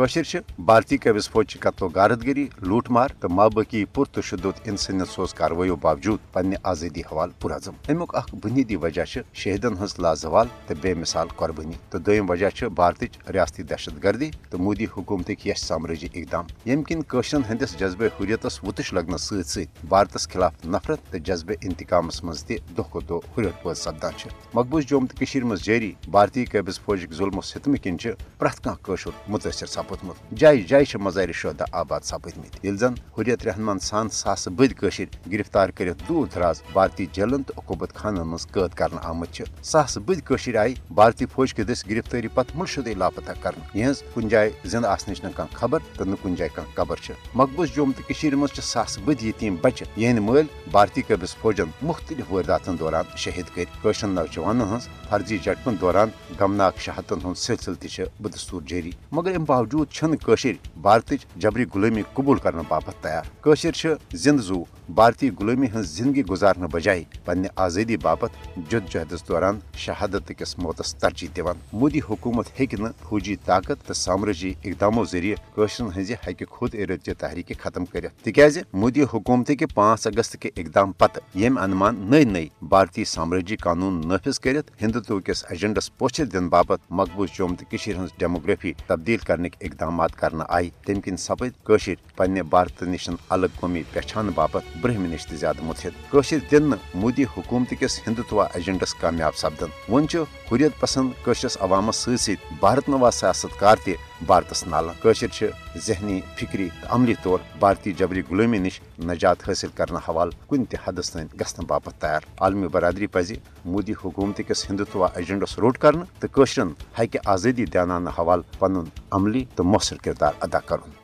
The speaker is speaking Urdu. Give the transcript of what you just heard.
بھارتی قبض فوج قتل و غارت گری لوٹ مار تو مابقی پور تشدد انسانیت سوز کارویو باوجود پنہ آزادی حوالہ پرعزم امیک اخ بنیادی وجہ شہیدن ہز لازوال تو بے مثال قربانی۔ تو دویم وجہ بھارتچ ریاستی دہشت گردی تو مودی حکومتک یش سامرجی اقدام۔ یم کن قشرن ہندس جذبہ حریتس وتش لگنے ست ست بھارتس خلاف نفرت تو جذبہ انتقامس مز تہ دہ کھو دہ ہریت پٲٹھۍ سپدان مقبوض جوم تو مز جاری بھارتی قبض فوجک ظلم و ستمہ کن پرٛٮ۪تھ کانٛہہ کٲشُر مُتٲثر سپُدمُت جایہِ جایہِ مظاہر شدہ آباد سپدمت ییٚلہِ زن حریت رحمان سان ساس بد کٲشِر گرفتار کٔرِتھ دوٗر دراز بھارتی جیلن تو عقوبت خانن منٛز قٲد کرنہٕ آمٕتۍ ساس بد کٲشِر آیہِ بھارتی فوج کہِ دٔسۍ گرفتٲری پتہٕ مُلشدٕے لاپتہ کرنہٕ۔ یِہنٛز کُنہِ جایہِ زِنٛدٕ آسنٕچ نہٕ کانٛہہ خبر تہٕ نہٕ کُنہِ جایہِ کانٛہہ قبر چھِ۔ مقبوض جوم تہٕ کٔشیٖرِ منٛز چھِ ساس بٔدۍ یتیٖم بچہِ۔ یِہنٛدۍ مٲلۍ بھارتی قبض فوجن مختلف وٲرداتن دوران شہید کٔرۍ۔ کٲشرٮ۪ن نوجوانن ہٕنٛز فرضی جٹپن دوران غمناک شہادتن ہُنٛد سلسلہٕ تہِ چھِ بدستوٗر جٲری۔ مگر امہِ باوجوٗد چھنہٕ کٲشِر بھارتچ جبری غلٲمی قبوٗل کرنہٕ باپتھ تیار۔ کٲشِر چھِ زِنٛدٕ زوٗ بھارتی غلٲمی ہٕنٛز زندگی گزارنہٕ بجایے پننہِ آزٲدی باپتھ جدوجہدس دوران شہادت کِس موتس ترجیح دِوان۔ مودی حکوٗمت ہیٚکہِ فوجی طاقت تہٕ سامرٲجی اقدامو ذٔریعہٕ کٲشرٮ۪ن ہٕنٛزِ حقہِ خود ارادچہِ تحریٖکہِ ختم کٔرِتھ۔ تِکیازِ مودی حکوٗمتٕکہِ پانٛژھ اگست کہِ اقدام پتہٕ ییٚمۍ انمان نٔے نٔے بھارتی سامرٲجی قانون نٲفِظ کٔرِتھ ہندوتو کِس ایجنڈس پوچھر دِنہٕ باپتھ مقبوض جوم تہٕ ڈیموگرافی تبدیل کرنٕکۍ اقدامات کرنا آئی تم کن سپد کٲشِر پننہِ نشن الگ قومی پہچان باپت برہم نش تہِ متحد مُتحد۔ کٲشِر دِن مودی حکومت کس ہندوتوا ایجنڈس کامیاب سپدن ون حریت پسند قشرس عوامس ست ست بھارت سیاست کار تہ بھارتس نالن قشر ذہنی فکری عملی طور بھارتی جبری غلومی نش نجات حاصل کرنے حوالہ کن تہ حدس تام گھن باپتھ تیار۔ عالمی برادری پزی مودی حکومت کس ہندوتوا ایجنڈس روٹ کرنہٕ تو قشرن ہکہ آزادی دیاناونہٕ حوالہٕ پن عملی تو مؤثر کردار ادا کرن۔